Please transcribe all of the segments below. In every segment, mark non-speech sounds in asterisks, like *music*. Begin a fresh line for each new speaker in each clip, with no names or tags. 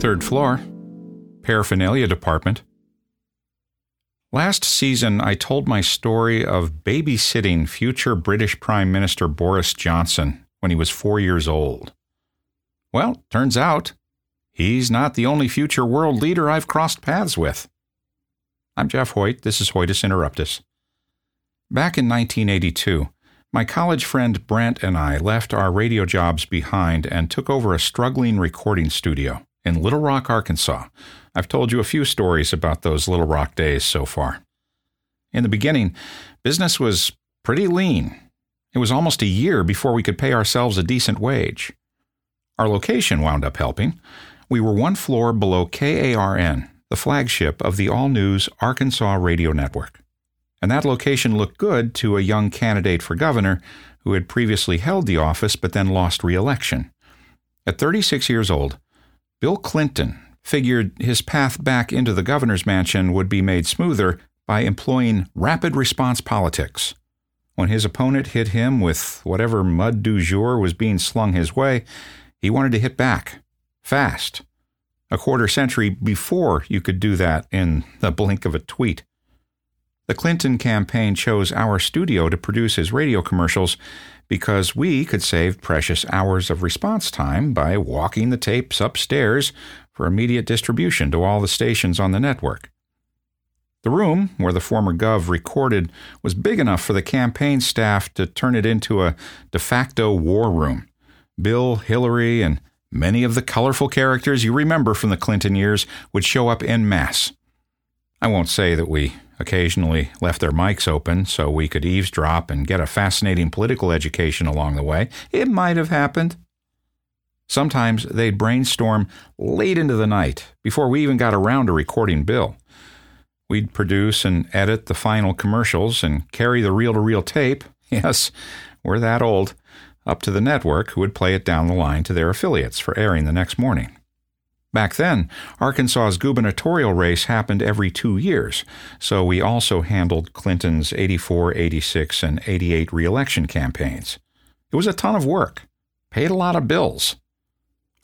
Third floor, paraphernalia department. Last season, I told my story of babysitting future British Prime Minister Boris Johnson when he was four years old. Well, turns out he's not the only future world leader I've crossed paths with. I'm Jeff Hoyt. This is Hoytus Interruptus. Back in 1982, my college friend Brent and I left our radio jobs behind and took over a struggling recording studio in Little Rock, Arkansas. I've told you a few stories about those Little Rock days so far. In the beginning, business was pretty lean. It was almost a year before we could pay ourselves a decent wage. Our location wound up helping. We were one floor below KARN, the flagship of the all news Arkansas Radio Network. And that location looked good to a young candidate for governor who had previously held the office but then lost re election. At 36 years old, Bill Clinton figured his path back into the governor's mansion would be made smoother by employing rapid response politics. When his opponent hit him with whatever mud du jour was being slung his way, he wanted to hit back, fast. A quarter century before you could do that in the *laughs* blink of a tweet. The Clinton campaign chose our studio to produce his radio commercials because we could save precious hours of response time by walking the tapes upstairs for immediate distribution to all the stations on the network. The room where the former Gov recorded was big enough for the campaign staff to turn it into a de facto war room. Bill, Hillary, and many of the colorful characters you remember from the Clinton years would show up en masse. I won't say that we occasionally left their mics open so we could eavesdrop and get a fascinating political education along the way. It might have happened. Sometimes they'd brainstorm late into the night before we even got around to recording Bill. We'd produce and edit the final commercials and carry the reel to reel tape. *laughs* Yes, we're that old. Up to the network, who would play it down the line to their affiliates for airing the next morning. Back then, Arkansas's gubernatorial race happened every two years, so we also handled Clinton's 84, 86, and 88 reelection campaigns. It was a ton of work, paid a lot of bills.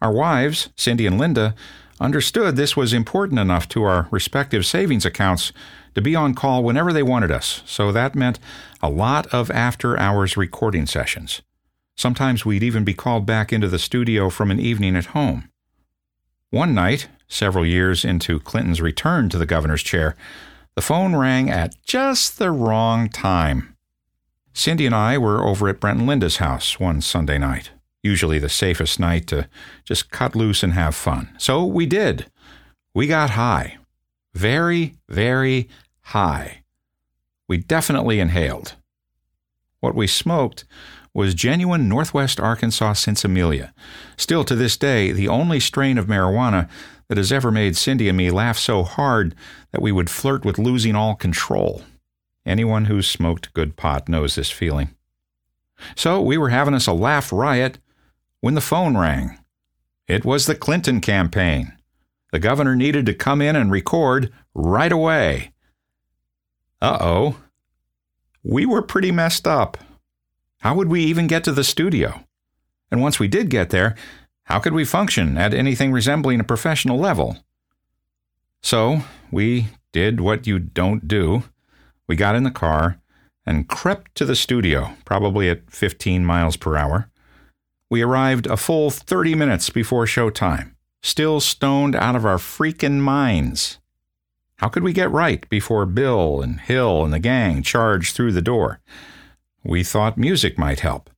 Our wives, Cindy and Linda, understood this was important enough to our respective savings accounts to be on call whenever they wanted us, so that meant a lot of after hours recording sessions. Sometimes we'd even be called back into the studio from an evening at home. One night, several years into Clinton's return to the governor's chair, the phone rang at just the wrong time. Cindy and I were over at Brent and Linda's house one Sunday night, usually the safest night to just cut loose and have fun. So we did. We got high. Very, very high. We definitely inhaled. What we smoked was genuine Northwest Arkansas sinsemilla, still to this day the only strain of marijuana that has ever made Cindy and me laugh so hard that we would flirt with losing all control. Anyone who's smoked good pot knows this feeling. So we were having us a laugh riot when the phone rang. It was the Clinton campaign. The governor needed to come in and record right away. Uh oh. We were pretty messed up. How would we even get to the studio? And once we did get there, how could we function at anything resembling a professional level? So, we did what you don't do. We got in the car and crept to the studio, probably at 15 miles per hour. We arrived a full 30 minutes before showtime, still stoned out of our freaking minds. How could we get right before Bill and Hill and the gang charged through the door? We thought music might help.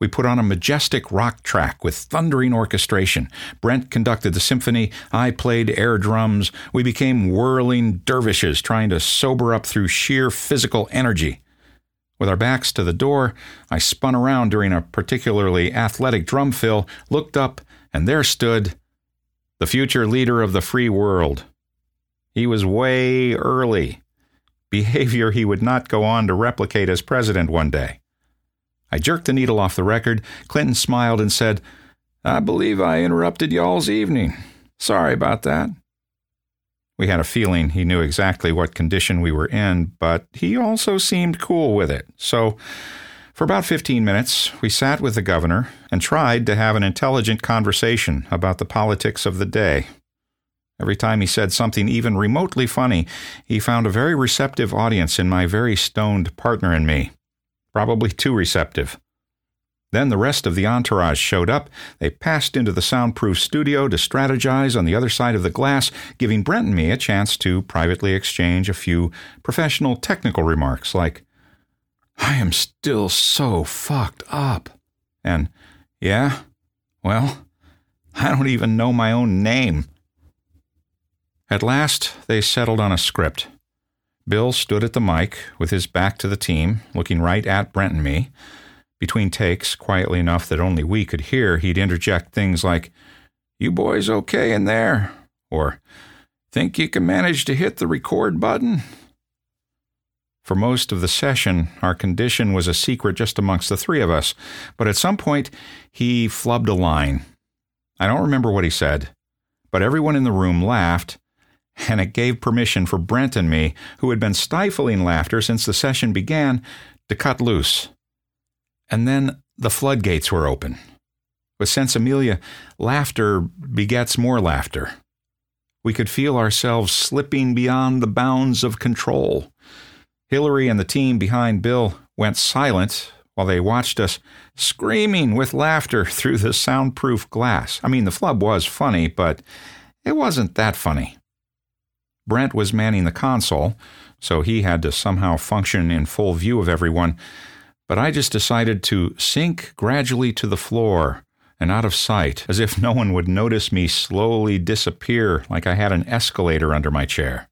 We put on a majestic rock track with thundering orchestration. Brent conducted the symphony. I played air drums. We became whirling dervishes trying to sober up through sheer physical energy. With our backs to the door, I spun around during a particularly athletic drum fill, looked up, and there stood the future leader of the free world. He was way early behavior he would not go on to replicate as president one day. I jerked the needle off the record. Clinton smiled and said, I believe I interrupted y'all's evening. Sorry about that. We had a feeling he knew exactly what condition we were in, but he also seemed cool with it. So, For about 15 minutes, we sat with the governor and tried to have an intelligent conversation about the politics of the day. Every time he said something even remotely funny, he found a very receptive audience in my very stoned partner and me. Probably too receptive. Then the rest of the entourage showed up. They passed into the soundproof studio to strategize on the other side of the glass, giving Brent and me a chance to privately exchange a few professional technical remarks like, I am still so fucked up. And, yeah, well, I don't even know my own name. At last, they settled on a script. Bill stood at the mic with his back to the team, looking right at Brent and me. Between takes, quietly enough that only we could hear, he'd interject things like, You boys okay in there? Or, Think you can manage to hit the record button? For most of the session, our condition was a secret just amongst the three of us, but at some point he flubbed a line. I don't remember what he said, but everyone in the room laughed, and it gave permission for Brent and me, who had been stifling laughter since the session began, to cut loose. And then the floodgates were open. With sinsemilla, laughter begets more laughter. We could feel ourselves slipping beyond the bounds of control. Hillary and the team behind Bill went silent while they watched us screaming with laughter through the soundproof glass. I mean, the flub was funny, but it wasn't that funny. Brent was manning the console, so he had to somehow function in full view of everyone, but I just decided to sink gradually to the floor and out of sight, as if no one would notice me slowly disappear like I had an escalator under my chair.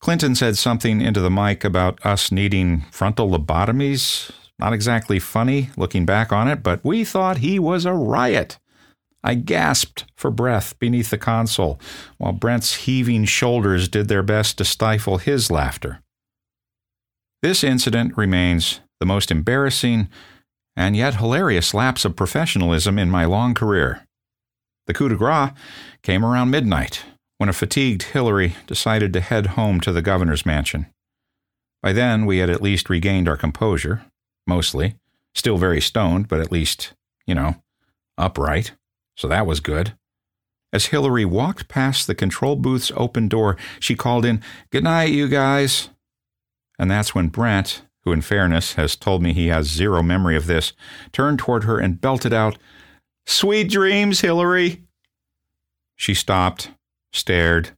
Clinton said something into the mic about us needing frontal lobotomies. Not exactly funny looking back on it, but we thought he was a riot. I gasped for breath beneath the console, while Brent's heaving shoulders did their best to stifle his laughter. This incident remains the most embarrassing and yet hilarious lapse of professionalism in my long career. The coup de grace came around midnight, when a fatigued Hillary decided to head home to the governor's mansion. By then, we had at least regained our composure, mostly. Still very stoned, but at least, you know, upright. So that was good. As Hillary walked past the control booth's open door, she called in, Good night, you guys. And that's when Brent, who in fairness has told me he has zero memory of this, turned toward her and belted out, Sweet dreams, Hillary. She stopped, stared,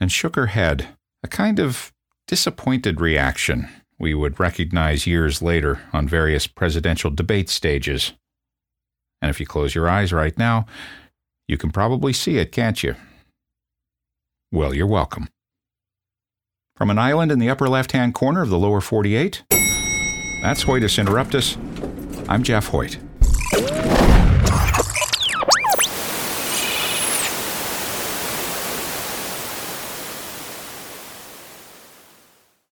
and shook her head, a kind of disappointed reaction we would recognize years later on various presidential debate stages. And if you close your eyes right now, you can probably see it, can't you? Well, you're welcome. From an island in the upper left hand corner of the lower 48, that's Hoytus Interruptus. I'm Jeff Hoyt.